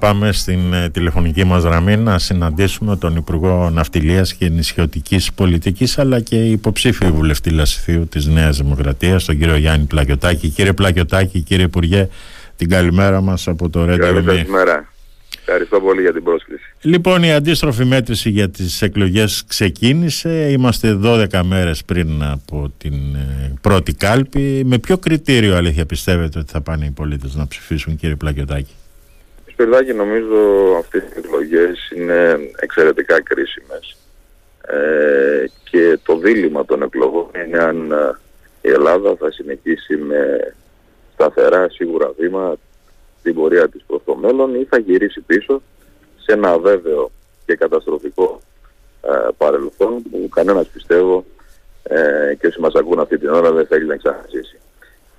Πάμε στην ε, τηλεφωνική μας γραμμή να συναντήσουμε τον Υπουργό Ναυτιλίας και Νησιωτικής Πολιτικής αλλά και υποψήφιο βουλευτή Λασιθίου της Νέας Δημοκρατίας, τον κύριο Γιάννη Πλακιωτάκη. Κύριε Πλακιωτάκη, κύριε Υπουργέ, την καλημέρα μας από το Radio Καλημέρα. Ευχαριστώ πολύ για την πρόσκληση. Λοιπόν, η αντίστροφη μέτρηση για τις εκλογές ξεκίνησε. Είμαστε 12 μέρες πριν από την ε, πρώτη κάλπη. Με ποιο κριτήριο αλήθεια πιστεύετε ότι θα πάνε οι πολίτες να ψηφίσουν, κύριε Πλακιωτάκη; Σπυρδάκη νομίζω αυτές οι εκλογές είναι εξαιρετικά κρίσιμες ε, και το δίλημα των εκλογών είναι αν ε, η Ελλάδα θα συνεχίσει με σταθερά σίγουρα βήμα την πορεία της προς το μέλλον ή θα γυρίσει πίσω σε ένα αβέβαιο και καταστροφικό ε, παρελθόν που κανένας πιστεύω ε, και όσοι μας ακούν αυτή την ώρα δεν θέλει να ξαναζήσει.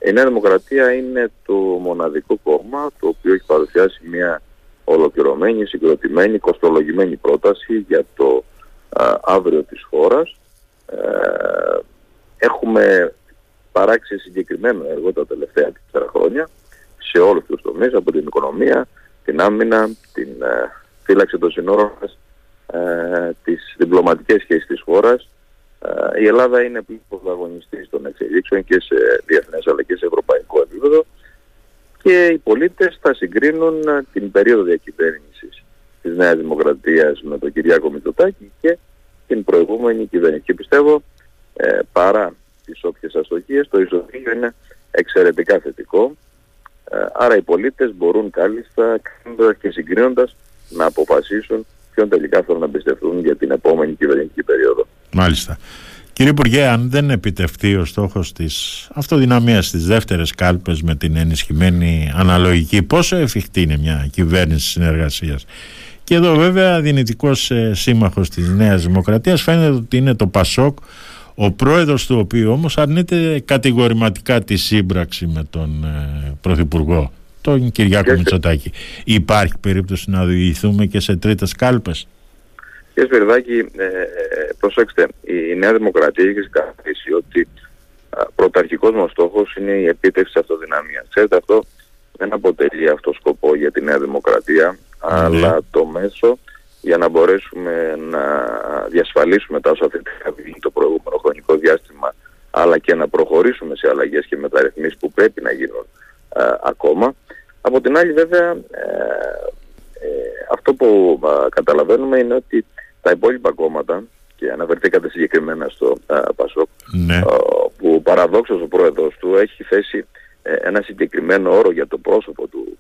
Η Νέα Δημοκρατία είναι το μοναδικό κόμμα το οποίο έχει παρουσιάσει μια ολοκληρωμένη, συγκροτημένη, κοστολογημένη πρόταση για το αύριο της χώρας. Ε, έχουμε παράξει συγκεκριμένο έργο τα τελευταία τέσσερα χρόνια σε όλους τους τομείς, από την οικονομία, την άμυνα, την ε, φύλαξη των συνόρων μας, ε, τις διπλωματικές σχέσεις της χώρας, η Ελλάδα είναι πλήρως πρωταγωνιστής των εξελίξεων και σε διεθνές αλλά και σε ευρωπαϊκό επίπεδο και οι πολίτες θα συγκρίνουν την περίοδο διακυβέρνησης της Νέας Δημοκρατίας με τον Κυριάκο Μητσοτάκη και την προηγούμενη κυβέρνηση. Και πιστεύω ε, παρά τις όποιες αστοχίες το ισοδίκιο είναι εξαιρετικά θετικό. Ε, άρα οι πολίτες μπορούν κάλλιστα και συγκρίνοντας να αποφασίσουν ποιον τελικά θέλουν να εμπιστευτούν για την επόμενη κυβερνητική περίοδο. Μάλιστα. Κύριε Υπουργέ, αν δεν επιτευχθεί ο στόχος της αυτοδυναμίας στις δεύτερες κάλπες με την ενισχυμένη αναλογική, πόσο εφικτή είναι μια κυβέρνηση συνεργασίας; Και εδώ βέβαια δυνητικός ε, σύμμαχος της Νέας Δημοκρατίας φαίνεται ότι είναι το ΠΑΣΟΚ, ο πρόεδρος του οποίου όμως αρνείται κατηγορηματικά τη σύμπραξη με τον ε, Πρωθυπουργό, τον Κυριάκο Μητσοτάκη. Υπάρχει περίπτωση να οδηγηθούμε και σε τρίτες κάλπες; Κύριε Σπυρδάκη, ε, ε, προσέξτε, η Νέα Δημοκρατία έχει συγκαθίσει ότι πρωταρχικός μας στόχος είναι η επίτευξη αυτοδυναμίας. Ξέρετε αυτό δεν αποτελεί αυτό σκοπό για τη Νέα Δημοκρατία, αλλά το μέσο για να μπορέσουμε να διασφαλίσουμε τα όσα θετικά το προηγούμενο χρονικό διάστημα, αλλά και να προχωρήσουμε σε αλλαγές και μεταρρυθμίσεις που πρέπει να γίνουν ακόμα. Από την άλλη βέβαια ε, αυτό που καταλαβαίνουμε είναι ότι τα υπόλοιπα κόμματα και αναφερθήκατε συγκεκριμένα στο ΠΑΣΟΚ ναι. που παραδόξως ο πρόεδρος του έχει θέσει ε, ένα συγκεκριμένο όρο για το πρόσωπο του,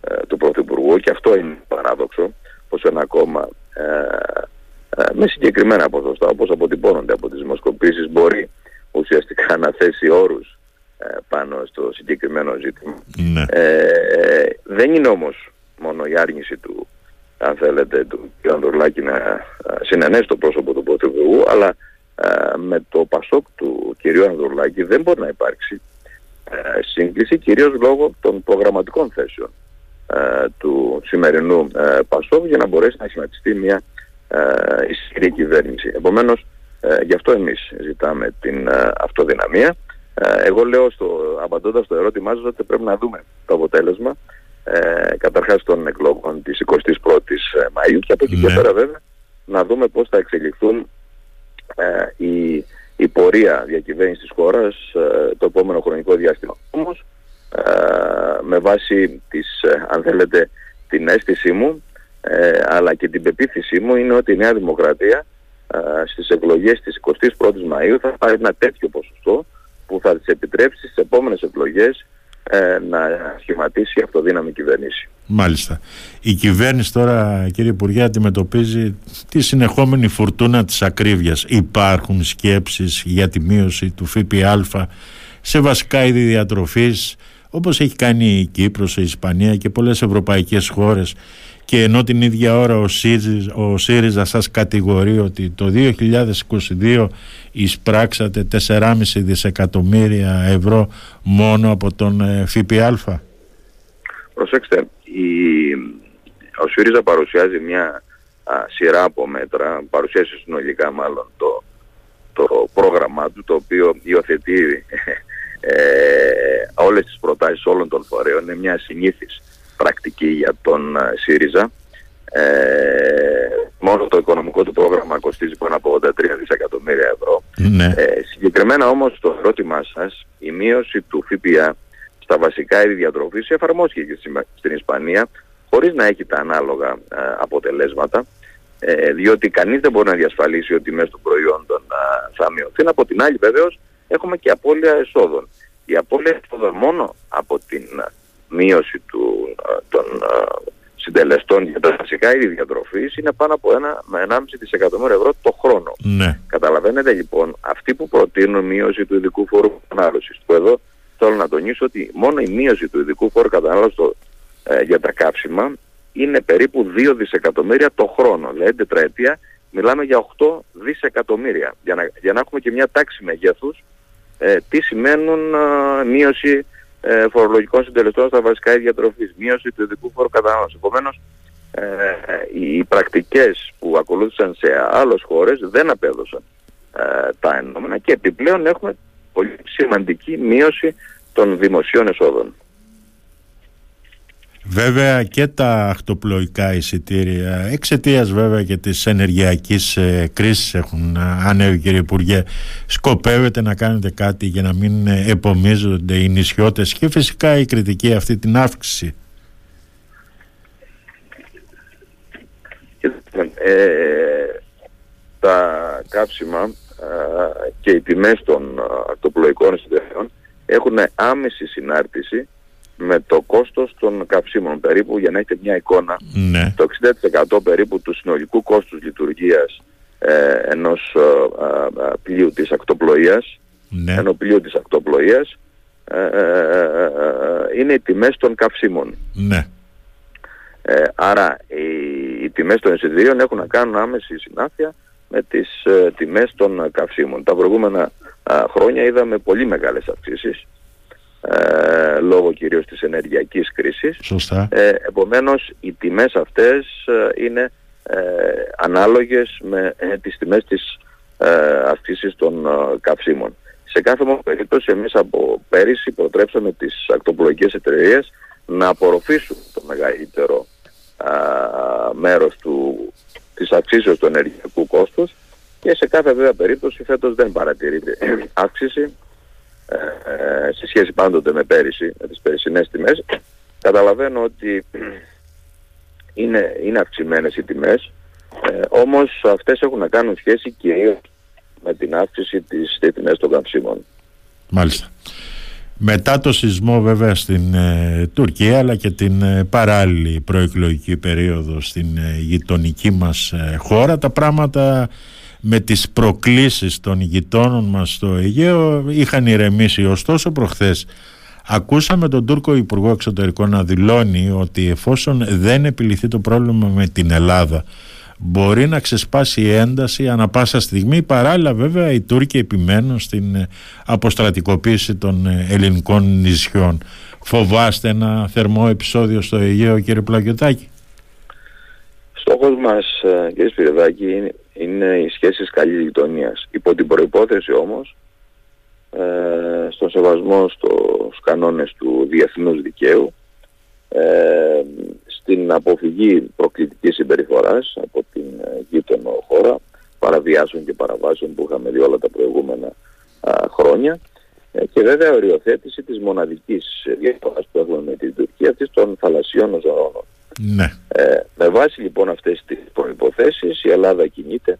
ε, του Πρωθυπουργού και αυτό είναι παράδοξο πως ένα κόμμα ε, με συγκεκριμένα ποσοστά όπως αποτυπώνονται από τις δημοσκοπήσεις μπορεί ουσιαστικά να θέσει όρους πάνω στο συγκεκριμένο ζήτημα. Ναι. δεν είναι όμως μόνο η άρνηση του αν θέλετε, του κ. Ανδρουλάκη να συνενέσει το πρόσωπο του Πρωθυπουργού, αλλά με το Πασόκ του κ. Ανδρουλάκη δεν μπορεί να υπάρξει σύγκληση, κυρίως λόγω των προγραμματικών θέσεων του σημερινού Πασόκ για να μπορέσει να σχηματιστεί μια ισχυρή κυβέρνηση. Επομένως, γι' αυτό εμείς ζητάμε την αυτοδυναμία. Εγώ λέω, στο, απαντώντας στο ερώτημά σας, ότι πρέπει να δούμε το αποτέλεσμα ε, καταρχάς των εκλογών της 21ης ε, Μαΐου και από εκεί και ναι. πέρα βέβαια να δούμε πώς θα εξελιχθούν ε, η, η πορεία διακυβέρνησης της χώρας ε, το επόμενο χρονικό διάστημα. Όμως ε, με βάση τις, αν θέλετε, την αίσθησή μου αλλά και την πεποίθησή μου είναι ότι η Νέα Δημοκρατία στις εκλογές της 21ης Μαΐου θα πάρει ένα τέτοιο ποσοστό που θα της επιτρέψει στις επόμενες εκλογές ε, να σχηματίσει αυτοδύναμη κυβέρνηση. Μάλιστα. Η κυβέρνηση τώρα κύριε Υπουργέ αντιμετωπίζει τη συνεχόμενη φουρτούνα της ακρίβειας. Υπάρχουν σκέψεις για τη μείωση του ΦΠΑ σε βασικά είδη διατροφής όπως έχει κάνει η Κύπρος, η Ισπανία και πολλές ευρωπαϊκές χώρες και ενώ την ίδια ώρα ο ΣΥΡΙΖΑ, ο ΣΥΡΙΖΑ σας κατηγορεί ότι το 2022 εισπράξατε 4,5 δισεκατομμύρια ευρώ μόνο από τον ε, ΦΠΑ; Προσέξτε, η, ο ΣΥΡΙΖΑ παρουσιάζει μια σειρά από μέτρα, παρουσιάζει συνολικά μάλλον το, το πρόγραμμά του, το οποίο υιοθετεί ε, όλες τις προτάσεις όλων των φορέων, είναι μια συνήθις πρακτική για τον ΣΥΡΙΖΑ. Ε, μόνο το οικονομικό του πρόγραμμα κοστίζει πάνω από 83 δισεκατομμύρια ευρώ. Ναι. Ε, συγκεκριμένα όμως το ερώτημά σας, η μείωση του ΦΠΑ στα βασικά είδη διατροφής εφαρμόστηκε και στην Ισπανία χωρίς να έχει τα ανάλογα ε, αποτελέσματα ε, διότι κανείς δεν μπορεί να διασφαλίσει ότι οι τιμές των προϊόντων ε, θα μειωθούν. Από την άλλη βέβαιως έχουμε και απώλεια εσόδων. Η απώλεια εσόδων μόνο από την μείωση του, των συντελεστών για τα βασικά είδη διατροφής είναι πάνω από ένα με 1,5 δισεκατομμύριο ευρώ το χρόνο. Ναι. Καταλαβαίνετε λοιπόν, αυτοί που προτείνουν μείωση του ειδικού φόρου κατανάλωσης, που εδώ θέλω να τονίσω ότι μόνο η μείωση του ειδικού φόρου κατανάλωσης ε, για τα κάψιμα είναι περίπου 2 δισεκατομμύρια το χρόνο. Δηλαδή τετραετία μιλάμε για 8 δισεκατομμύρια. Για να, για να έχουμε και μια τάξη μεγέθους ε, τι σημαίνουν ε, μείωση ε, φορολογικών συντελεστών στα βασικά ίδια τροφής, μείωση του ειδικού φόρου κατανάλωσης. Επομένως, ε, οι πρακτικές που ακολούθησαν σε άλλες χώρες δεν απέδωσαν ε, τα ενόμενα και επιπλέον έχουμε πολύ σημαντική μείωση των δημοσίων εσόδων. Βέβαια και τα αχτοπλοϊκά εισιτήρια εξαιτίας βέβαια και της ενεργειακής ε, κρίσης έχουν ανέβει κύριε Υπουργέ. Σκοπεύετε να κάνετε κάτι για να μην ε, επομίζονται οι νησιώτες και φυσικά η κριτική αυτή την αύξηση; Ε, τα κάψιμα και οι τιμές των αχτοπλοϊκών εισιτήριων έχουν άμεση συνάρτηση με το κόστος των καυσίμων περίπου για να έχετε μια εικόνα ναι. το 60% περίπου του συνολικού κόστους λειτουργίας ε, ενός ε, ε, πλοίου της ακτοπλοείας ναι. ενός πλοίου της ακτοπλοείας ε, είναι οι τιμές των καυσίμων. Ναι. άρα οι, οι τιμές των εισιτηρίων έχουν να κάνουν άμεση συνάφεια με τις τιμές των καυσίμων. Τα προηγούμενα χρόνια είδαμε πολύ μεγάλες αυξήσεις ε, λόγω κυρίως της ενεργειακής κρίσης. Σωστά. Ε, επομένως οι τιμές αυτές ε, είναι ε, ανάλογες με ε, τις τιμές της ε, αυξήσης των καυσίμων. Σε κάθε μόνο περίπτωση εμείς από πέρυσι προτρέψαμε τις ακτοπλοϊκές εταιρείες να απορροφήσουν το μεγαλύτερο α, μέρος του, της αυξήσεως του ενεργειακού κόστους και σε κάθε βέβαια περίπτωση φέτος δεν παρατηρείται αύξηση ε, σε σχέση πάντοτε με πέρυσι, με τις περσινές τιμές, καταλαβαίνω ότι είναι, είναι αυξημένες οι τιμές, ε, όμως αυτές έχουν να κάνουν σχέση κυρίως με την αύξηση της τιμές των καυσίμων. Μάλιστα. Μετά το σεισμό βέβαια στην ε, Τουρκία αλλά και την ε, παράλληλη προεκλογική περίοδο στην γειτονική μας χώρα τα πράγματα με τις προκλήσεις των γειτόνων μας στο Αιγαίο είχαν ηρεμήσει. Ωστόσο προχθές ακούσαμε τον Τούρκο Υπουργό Εξωτερικών να δηλώνει ότι εφόσον δεν επιληθεί το πρόβλημα με την Ελλάδα μπορεί να ξεσπάσει η ένταση ανα πάσα στιγμή. Παράλληλα βέβαια οι Τούρκοι επιμένουν στην αποστρατικοποίηση των ελληνικών νησιών. Φοβάστε ένα θερμό επεισόδιο στο Αιγαίο κύριε Πλακιωτάκη Στόχος μας ε, κύριε Σπυρεδάκη είναι οι σχέσεις καλής γειτονίας. Υπό την προϋπόθεση όμως, ε, στον σεβασμό στους κανόνες του διεθνούς δικαίου, ε, στην αποφυγή προκλητικής συμπεριφοράς από την ε, γείτονο χώρα, παραβιάσεων και παραβάσεων που είχαμε δει όλα τα προηγούμενα χρόνια ε, και βέβαια οριοθέτηση της μοναδικής διαφοράς που έχουμε με την Τουρκία αυτής των θαλασσιών ζωνών. Ναι. Ε, με βάση λοιπόν αυτές τις προϋποθέσεις η Ελλάδα κινείται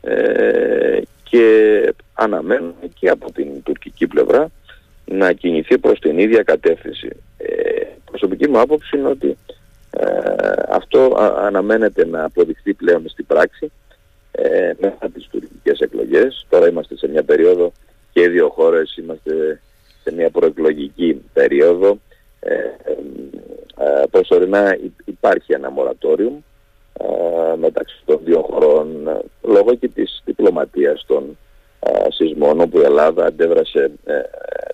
ε, και αναμένουμε και από την τουρκική πλευρά να κινηθεί προς την ίδια κατεύθυνση. Ε, προσωπική μου άποψη είναι ότι ε, αυτό αναμένεται να αποδειχθεί πλέον στην πράξη ε, μετά τις τουρκικές εκλογές. Τώρα είμαστε σε μια περίοδο και οι δύο χώρες είμαστε σε μια προεκλογική περίοδο. Ε, ε, προσωρινά υπάρχει ένα μορατόριο ε, μεταξύ των δύο χωρών ε, λόγω και της διπλωματίας των σεισμών όπου η Ελλάδα αντέδρασε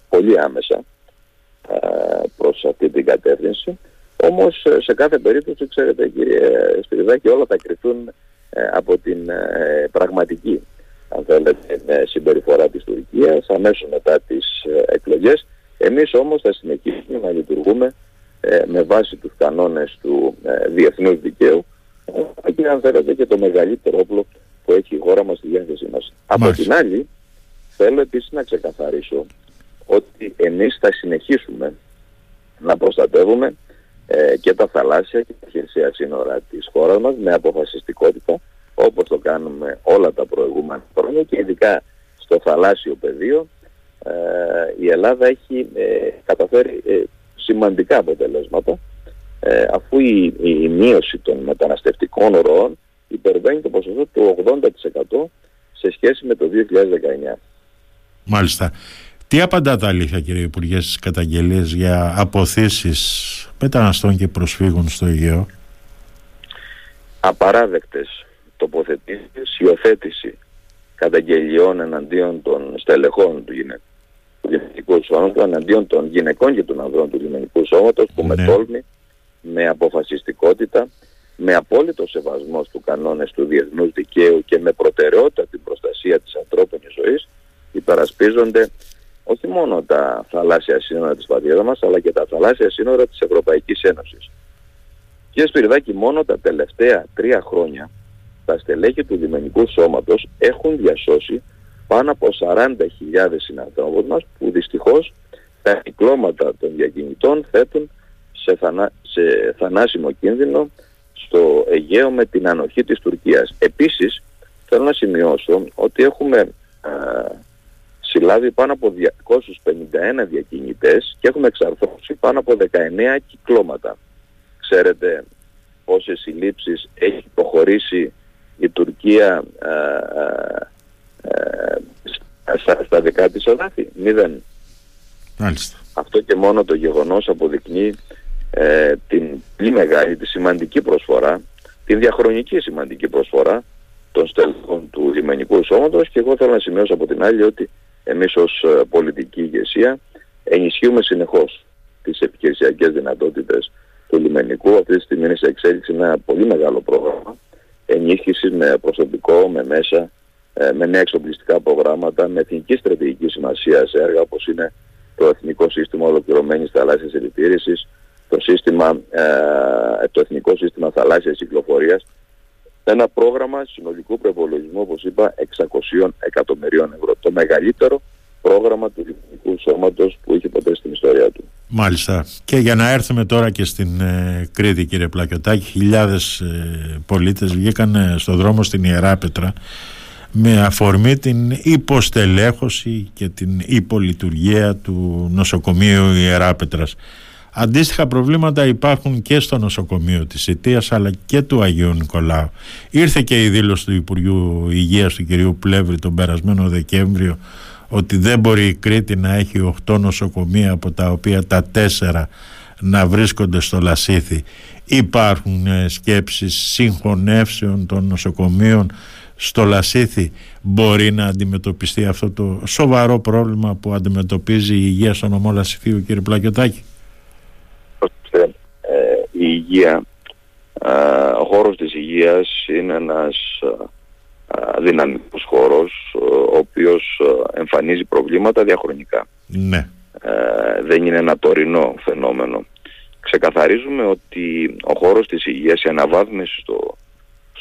πολύ άμεσα προς αυτή την κατεύθυνση. Όμως σε κάθε περίπτωση, ξέρετε κύριε Σπυριδάκη, όλα θα κρυφθούν από την πραγματική αν θέλετε, συμπεριφορά της Τουρκίας αμέσως μετά τις εκλογές. Εμείς όμως θα συνεχίσουμε να λειτουργούμε με βάση τους κανόνες του ε, διεθνούς δικαίου και αν θέλετε και το μεγαλύτερο όπλο που έχει η χώρα μας στη διάθεσή μας. Από την άλλη θέλω επίσης να ξεκαθαρίσω ότι εμείς θα συνεχίσουμε να προστατεύουμε ε, και τα θαλάσσια και τα χερσαία σύνορα της χώρας μας με αποφασιστικότητα όπως το κάνουμε όλα τα προηγούμενα χρόνια και ειδικά στο θαλάσσιο πεδίο ε, η Ελλάδα έχει ε, καταφέρει ε, σημαντικά αποτελέσματα αφού η, η, μείωση των μεταναστευτικών ροών υπερβαίνει το ποσοστό του 80% σε σχέση με το 2019. Μάλιστα. Τι απαντά τα αλήθεια κύριε Υπουργέ στις καταγγελίες για αποθήσεις μεταναστών και προσφύγων στο Αιγαίο; Απαράδεκτες τοποθετήσεις, υιοθέτηση καταγγελιών εναντίον των στελεχών του γυναικικού σώματος, εναντίον των γυναικών και των ανδρών του γυναικικού σώματος που με ναι. τόλμη, με αποφασιστικότητα, με απόλυτο σεβασμός του κανόνες του διεθνούς δικαίου και με προτεραιότητα την προστασία της ανθρώπινης ζωής υπερασπίζονται όχι μόνο τα θαλάσσια σύνορα της πατρίδας μας, αλλά και τα θαλάσσια σύνορα της Ευρωπαϊκής Ένωσης. Κύριε Σπυριδάκη, μόνο τα τελευταία τρία χρόνια τα στελέχη του λιμενικού σώματος έχουν διασώσει πάνω από 40.000 συνανθρώπους μας που δυστυχώς τα κυκλώματα των διακινητών θέτουν σε, σε θανάσιμο κίνδυνο στο Αιγαίο με την ανοχή της Τουρκίας. Επίσης θέλω να σημειώσω ότι έχουμε συλλάβει πάνω από 251 διακινητές και έχουμε εξαρθώσει πάνω από 19 κυκλώματα. Ξέρετε πόσες συλλήψεις έχει προχωρήσει η Τουρκία ε, ε, ε, στα, στα δικά της οδάφη. Μηδέν. Αυτό και μόνο το γεγονός αποδεικνύει την πολύ μεγάλη, τη σημαντική προσφορά, την διαχρονική σημαντική προσφορά των στέλνων του λιμενικού σώματος και εγώ θέλω να σημειώσω από την άλλη ότι εμείς ως ε, πολιτική ηγεσία ενισχύουμε συνεχώς τις επιχειρησιακές δυνατότητες του λιμενικού. Αυτή τη στιγμή είναι σε εξέλιξη ένα πολύ μεγάλο πρόγραμμα ενίσχυση με προσωπικό, με μέσα, ε, με νέα εξοπλιστικά προγράμματα, με εθνική στρατηγική σημασία σε έργα όπως είναι το Εθνικό Σύστημα Ολοκληρωμένης Θαλάσσιας Επιτήρησης, το, σύστημα, ε, το Εθνικό Σύστημα Θαλάσσιας Κυκλοφορίας ένα πρόγραμμα συνολικού προπολογισμού, όπως είπα, 600 εκατομμυρίων ευρώ. Το μεγαλύτερο πρόγραμμα του Λιμενικού Σώματος που είχε ποτέ στην ιστορία του. Μάλιστα. Και για να έρθουμε τώρα και στην ε, Κρήτη, κύριε Πλακιωτάκη, χιλιάδες ε, πολίτες βγήκαν ε, στο δρόμο στην Ιεράπετρα με αφορμή την υποστελέχωση και την υπολειτουργία του νοσοκομείου Ιεράπετρας. Αντίστοιχα προβλήματα υπάρχουν και στο νοσοκομείο της Ιτίας αλλά και του Αγίου Νικολάου. Ήρθε και η δήλωση του Υπουργείου Υγείας του κυρίου Πλεύρη τον περασμένο Δεκέμβριο ότι δεν μπορεί η Κρήτη να έχει 8 νοσοκομεία από τα οποία τα 4 να βρίσκονται στο Λασίθι. Υπάρχουν ε, σκέψεις συγχωνεύσεων των νοσοκομείων στο Λασίθι μπορεί να αντιμετωπιστεί αυτό το σοβαρό πρόβλημα που αντιμετωπίζει η υγεία στο νομό Λασιθίου κύριε Πλακιωτάκη; Η υγεία, ο χώρος της υγείας είναι ένας δυναμικός χώρος ο οποίος εμφανίζει προβλήματα διαχρονικά. Ναι. Δεν είναι ένα τωρινό φαινόμενο. Ξεκαθαρίζουμε ότι ο χώρος της υγείας, η αναβάθμιση στο,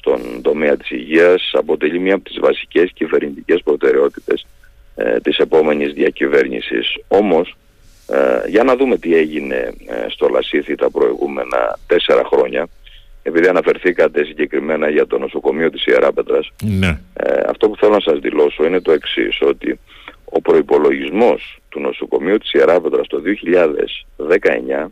στον τομέα της υγείας αποτελεί μία από τις βασικές κυβερνητικές προτεραιότητες ε, της επόμενης διακυβέρνησης. Όμως ε, για να δούμε τι έγινε ε, στο Λασίθι τα προηγούμενα τέσσερα χρόνια. Επειδή αναφερθήκατε συγκεκριμένα για το νοσοκομείο της Ιεράπετρας, ναι. ε, αυτό που θέλω να σας δηλώσω είναι το εξής, ότι ο προϋπολογισμός του νοσοκομείου της Ιεράπετρας το 2019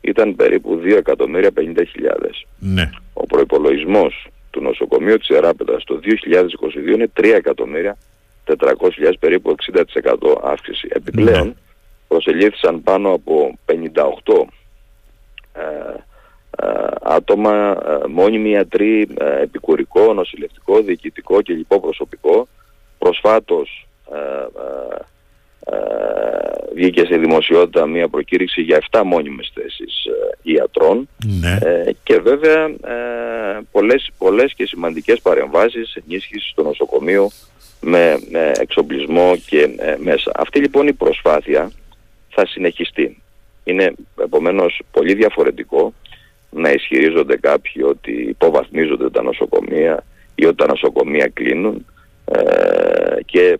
ήταν περίπου 2.050.000. Ναι. Ο προϋπολογισμός του νοσοκομείου της Ιεράπετρας το 2022 είναι 3.400.000 περίπου 60% αύξηση. Επιπλέον, ναι προσελήφθησαν πάνω από 58 ε, ε, άτομα, ε, μόνιμοι ιατροί, ε, επικουρικό, νοσηλευτικό, διοικητικό και λοιπό προσωπικό. Προσφάτως βγήκε σε δημοσιότητα μια προκήρυξη για 7 μόνιμες θέσεις ιατρών ναι. και βέβαια πολλές, πολλές και σημαντικές παρεμβάσεις ενίσχυσης του νοσοκομείου με εξοπλισμό και μέσα. Αυτή λοιπόν η προσπάθεια θα συνεχιστεί. Είναι επομένως πολύ διαφορετικό να ισχυρίζονται κάποιοι ότι υποβαθμίζονται τα νοσοκομεία ή ότι τα νοσοκομεία κλείνουν ε, και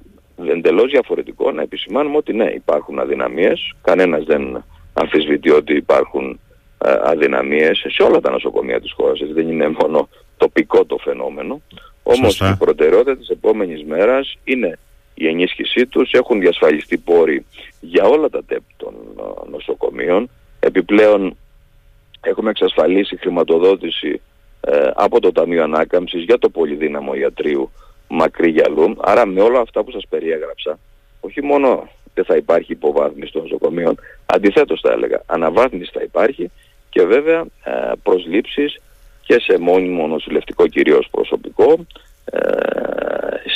εντελώς διαφορετικό να επισημάνουμε ότι ναι υπάρχουν αδυναμίες, κανένας δεν αμφισβητεί ότι υπάρχουν ε, αδυναμίες σε όλα τα νοσοκομεία της χώρας, δεν είναι μόνο τοπικό το φαινόμενο, όμως η προτεραιότητα της επόμενης μέρας είναι η ενίσχυσή τους, έχουν διασφαλιστεί πόροι για όλα τα τέπ των ε, νοσοκομείων, επιπλέον έχουμε εξασφαλίσει χρηματοδότηση ε, από το Ταμείο Ανάκαμψης για το πολυδύναμο ιατρίου Μακρύ Γυαλού. Άρα με όλα αυτά που σας περιέγραψα, όχι μόνο δεν θα υπάρχει υποβάθμιση των νοσοκομείων, αντιθέτως θα έλεγα, αναβάθμιση θα υπάρχει και βέβαια ε, προσλήψεις και σε μόνιμο νοσηλευτικό κυρίως προσωπικό ε,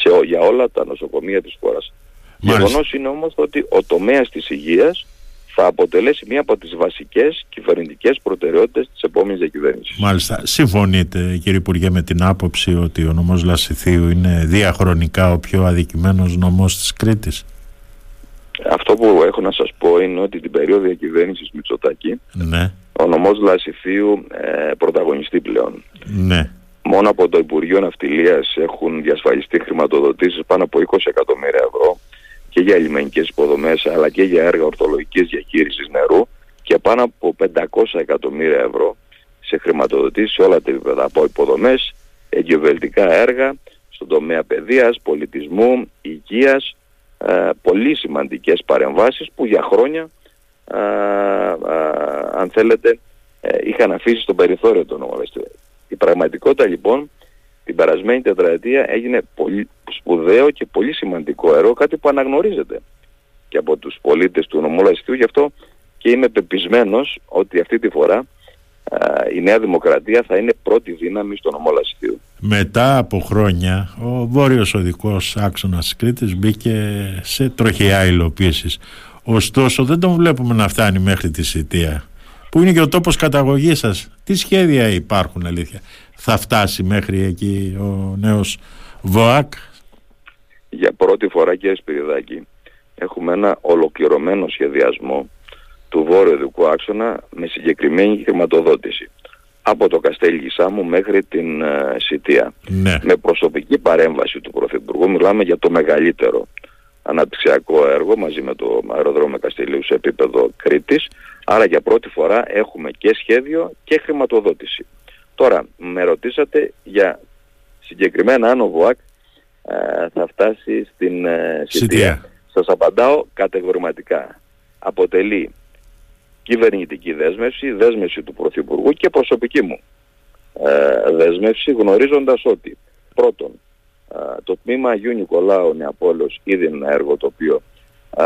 σε, για όλα τα νοσοκομεία της χώρας. Γεγονός είναι όμως ότι ο τομέας της υγείας θα αποτελέσει μία από τις βασικές κυβερνητικές προτεραιότητες της επόμενης διακυβέρνησης. Μάλιστα. Συμφωνείτε κύριε Υπουργέ με την άποψη ότι ο νομός Λασιθίου είναι διαχρονικά ο πιο αδικημένος νομός της Κρήτης; Αυτό που έχω να σας πω είναι ότι την περίοδο διακυβέρνησης Μητσοτάκη ναι. ο νομός Λασιθίου ε, πρωταγωνιστεί πλέον. Ναι. Μόνο από το Υπουργείο Ναυτιλίας έχουν διασφαλιστεί χρηματοδοτήσεις πάνω από 20 εκατομμύρια ευρώ και για λιμενικές υποδομές αλλά και για έργα ορθολογικής διαχείρισης νερού και πάνω από 500 εκατομμύρια ευρώ σε χρηματοδοτήσεις σε όλα τα επίπεδα από υποδομές, εγκυβελτικά έργα στον τομέα παιδείας, πολιτισμού, υγείας, ε, πολύ σημαντικές παρεμβάσεις που για χρόνια ε, ε, αν θέλετε ε, είχαν αφήσει στο περιθώριο των νομοθεσιών. Η πραγματικότητα λοιπόν την περασμένη τετραετία έγινε πολύ σπουδαίο και πολύ σημαντικό έργο, κάτι που αναγνωρίζεται και από τους πολίτες του νομού γι' αυτό και είμαι πεπισμένος ότι αυτή τη φορά η Νέα Δημοκρατία θα είναι πρώτη δύναμη στο νομό Μετά από χρόνια ο βόρειος οδικός άξονας της Κρήτης μπήκε σε τροχιά υλοποίησης. Ωστόσο δεν τον βλέπουμε να φτάνει μέχρι τη Σιτία που είναι και ο τόπος καταγωγής σας. Τι σχέδια υπάρχουν αλήθεια; Θα φτάσει μέχρι εκεί ο νέος ΒΟΑΚ; Για πρώτη φορά κύριε Σπυριδάκη έχουμε ένα ολοκληρωμένο σχεδιασμό του βόρειου δικού άξονα με συγκεκριμένη χρηματοδότηση από το Καστέλι Γισάμου μέχρι την uh, Σιτία. Ναι. Με προσωπική παρέμβαση του Πρωθυπουργού μιλάμε για το μεγαλύτερο αναπτυξιακό έργο μαζί με το αεροδρόμιο Καστελίου σε επίπεδο Κρήτης. Άρα για πρώτη φορά έχουμε και σχέδιο και χρηματοδότηση. Τώρα, με ρωτήσατε για συγκεκριμένα αν ο ΒΟΑΚ ε, θα φτάσει στην ε, Σιτία. Σας απαντάω κατηγορηματικά. Αποτελεί κυβερνητική δέσμευση, δέσμευση του Πρωθυπουργού και προσωπική μου ε, δέσμευση γνωρίζοντας ότι πρώτον ε, το τμήμα Αγίου Νικολάου Νεαπόλεως ήδη είναι ένα έργο το οποίο ε,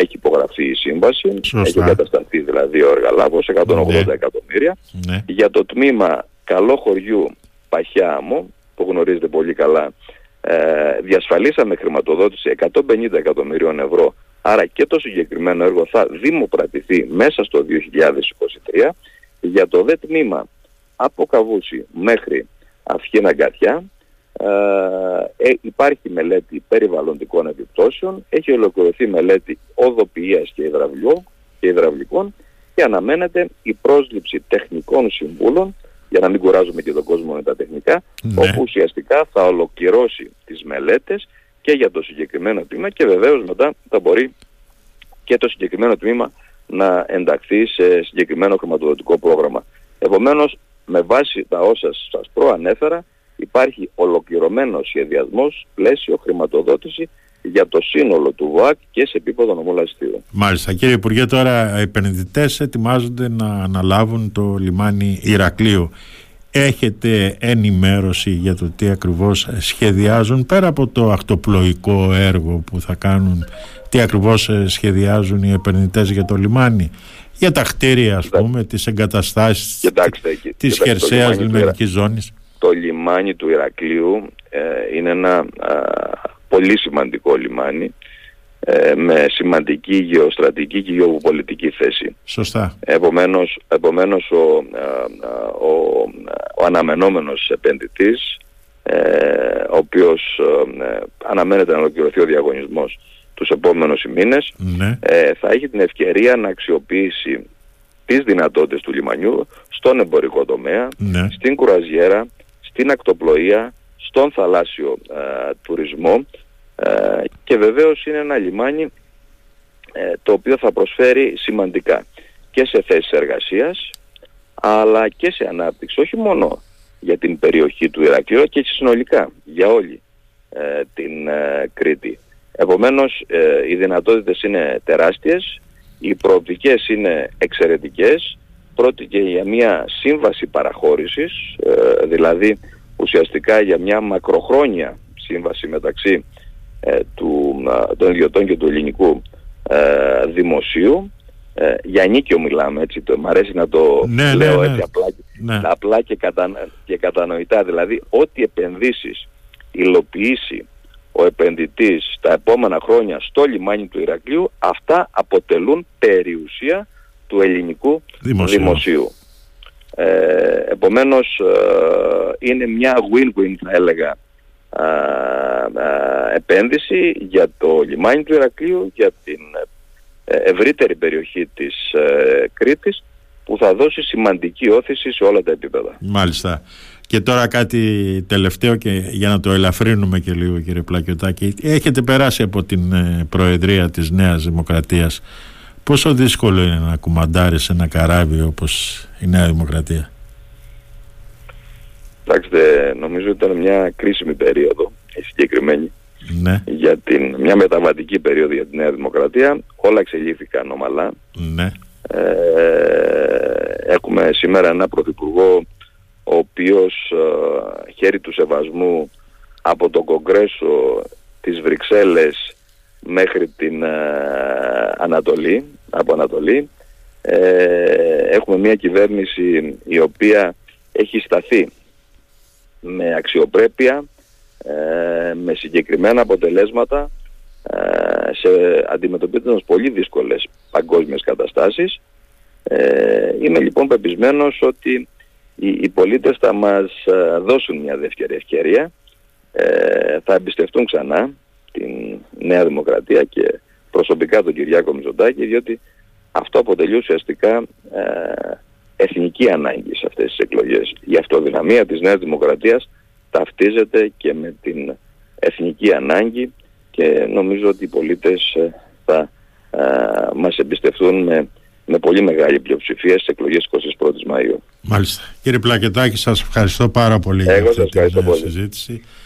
έχει υπογραφεί η σύμβαση, έχει κατασταθεί δηλαδή ο εργαλάβος 180 ναι. εκατομμύρια. Ναι. Για το τμήμα καλό χωριού Παχιάμο, που γνωρίζετε πολύ καλά, ε, διασφαλίσαμε χρηματοδότηση 150 εκατομμυρίων ευρώ, άρα και το συγκεκριμένο έργο θα δημοπρατηθεί μέσα στο 2023. Για το δε τμήμα από Καβούση μέχρι Αυχήνα Γκατιά, ε, ε, υπάρχει μελέτη περιβαλλοντικών επιπτώσεων, έχει ολοκληρωθεί μελέτη οδοποιίας και, και υδραυλικών και αναμένεται η πρόσληψη τεχνικών συμβούλων για να μην κουράζουμε και τον κόσμο με τα τεχνικά, ναι. όπου ουσιαστικά θα ολοκληρώσει τις μελέτες και για το συγκεκριμένο τμήμα και βεβαίως μετά θα μπορεί και το συγκεκριμένο τμήμα να ενταχθεί σε συγκεκριμένο χρηματοδοτικό πρόγραμμα. Επομένως, με βάση τα όσα σας προανέφερα, υπάρχει ολοκληρωμένος σχεδιασμός, πλαίσιο, χρηματοδότηση για το σύνολο του ΒΟΑΚ και σε επίπεδο νομού Μάλιστα. Κύριε Υπουργέ, τώρα οι επενδυτές ετοιμάζονται να αναλάβουν το λιμάνι Ηρακλείου. Έχετε ενημέρωση για το τι ακριβώς σχεδιάζουν πέρα από το ακτοπλοϊκό έργο που θα κάνουν τι ακριβώς σχεδιάζουν οι επενδυτές για το λιμάνι; Για τα κτίρια ας πούμε, τις εγκαταστάσεις Κοιτάξτε, της χερσαίας λιμενικής ζώνης. Το λιμάνι του Ηρακλείου ε, είναι ένα πολύ σημαντικό λιμάνι ε, με σημαντική γεωστρατική και γεωπολιτική θέση. Σωστά. Επομένως, επομένως ο, ο, ο αναμενόμενος επενδυτής ε, ο οποίος ε, αναμένεται να ολοκληρωθεί ο διαγωνισμός τους επόμενους μήνες ναι. θα έχει την ευκαιρία να αξιοποιήσει τις δυνατότητες του λιμανιού στον εμπορικό τομέα, Ναι. στην κουραζιέρα, στην ακτοπλοεία, στον θαλάσσιο ε, τουρισμό ε, και βεβαίως είναι ένα λιμάνι ε, το οποίο θα προσφέρει σημαντικά και σε θέσεις εργασίας αλλά και σε ανάπτυξη όχι μόνο για την περιοχή του Ηρακλείου και συνολικά για όλη ε, την ε, Κρήτη. Επομένως ε, οι δυνατότητες είναι τεράστιες, οι προοπτικές είναι εξαιρετικές, πρόκειται για μια σύμβαση παραχώρησης, ε, δηλαδή ουσιαστικά για μια μακροχρόνια σύμβαση μεταξύ ε, του, α, των ιδιωτών και του ελληνικού ε, δημοσίου. Ε, για νίκιο μιλάμε, έτσι, το, μ' αρέσει να το Ναι, ναι, λέω ναι. έτσι απλά, Ναι. απλά και, κατα, και κατανοητά. Δηλαδή, ό,τι επενδύσεις υλοποιήσει ο επενδυτής τα επόμενα χρόνια στο λιμάνι του Ηρακλείου, αυτά αποτελούν περιουσία του ελληνικού Δημοσίου. δημοσίου. Ε, επομένως ε, είναι μια win-win θα έλεγα α, α, επένδυση για το λιμάνι του Ηρακλείου, για την ε, ευρύτερη περιοχή της ε, Κρήτης που θα δώσει σημαντική όθηση σε όλα τα επίπεδα. Μάλιστα. Και τώρα κάτι τελευταίο και για να το ελαφρύνουμε και λίγο κύριε Πλακιωτάκη. Έχετε περάσει από την ε, Προεδρία της Νέας Δημοκρατίας. Πόσο δύσκολο είναι να κουμαντάρεις ένα καράβι όπως η Νέα Δημοκρατία; Κοιτάξτε, νομίζω ότι ήταν μια κρίσιμη περίοδο η συγκεκριμένη Ναι, για την, μια μεταβατική περίοδο για τη Νέα Δημοκρατία. Όλα εξελίχθηκαν ομαλά. ναι, Ε, έχουμε σήμερα ένα πρωθυπουργό ο οποίος ε, χέρι του σεβασμού από το Κογκρέσο της Βρυξέλλες μέχρι την ε, Ανατολή, από Ανατολή. Ε, έχουμε μια κυβέρνηση η οποία έχει σταθεί με αξιοπρέπεια, ε, με συγκεκριμένα αποτελέσματα ε, σε αντιμετωπίζοντας πολύ δύσκολες παγκόσμιες καταστάσεις. Ε, είμαι λοιπόν πεπισμένος ότι οι, οι πολίτες θα μας ε, δώσουν μια δεύτερη ευκαιρία, ε, θα εμπιστευτούν ξανά την Νέα Δημοκρατία και προσωπικά τον Κυριάκο Μητσοτάκη, διότι αυτό αποτελεί ουσιαστικά ε, εθνική ανάγκη σε αυτές τις εκλογές. Η αυτοδυναμία της Νέας Δημοκρατίας ταυτίζεται και με την εθνική ανάγκη και νομίζω ότι οι πολίτες ε, θα ε, μας εμπιστευτούν με, με πολύ μεγάλη πλειοψηφία στις εκλογές 21 Μαΐου. μάλιστα. Κύριε Πλακιωτάκη σας ευχαριστώ πάρα πολύ για Εγώ αυτή σας την ευχαριστώ ε, πολύ. συζήτηση.